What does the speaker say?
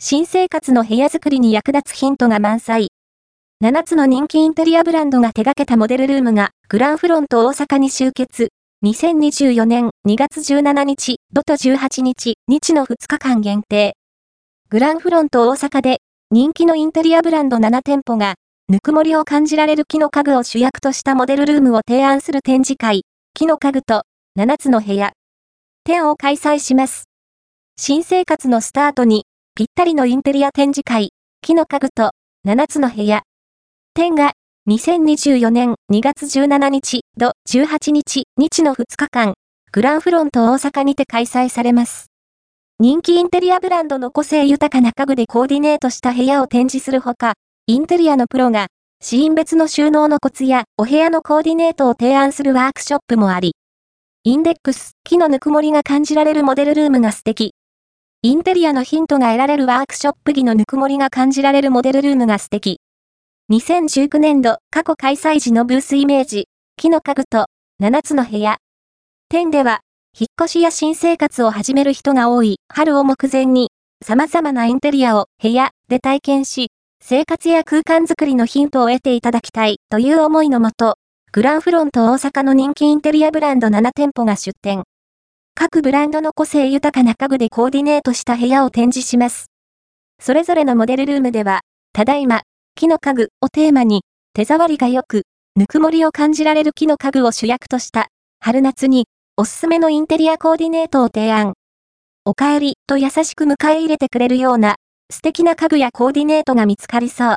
新生活の部屋作りに役立つヒントが満載。7つの人気インテリアブランドが手掛けたモデルルームがグランフロント大阪に集結。2024年2月17日、土と18日、日の2日間限定。グランフロント大阪で人気のインテリアブランド7店舗がぬくもりを感じられる木の家具を主役としたモデルルームを提案する展示会、木の家具と7つの部屋。展を開催します。新生活のスタートにぴったりのインテリア展示会、木の家具と7つの部屋。展が2024年2月17日、土18日、日の2日間、グランフロント大阪にて開催されます。人気インテリアブランドの個性豊かな家具でコーディネートした部屋を展示するほか、インテリアのプロが、シーン別の収納のコツやお部屋のコーディネートを提案するワークショップもあり、インデックス、木のぬくもりが感じられるモデルルームが素敵。インテリアのヒントが得られるワークショップ着のぬくもりが感じられるモデルルームが素敵。2019年度過去開催時のブースイメージ、木の家具と7つの部屋。店では、引っ越しや新生活を始める人が多い春を目前に、様々なインテリアを部屋で体験し、生活や空間づくりのヒントを得ていただきたいという思いのもと、グランフロント大阪の人気インテリアブランド7店舗が出店。各ブランドの個性豊かな家具でコーディネートした部屋を展示します。それぞれのモデルルームでは、ただいま、木の家具をテーマに、手触りが良く、ぬくもりを感じられる木の家具を主役とした、春夏に、おすすめのインテリアコーディネートを提案。お帰りと優しく迎え入れてくれるような、素敵な家具やコーディネートが見つかりそう。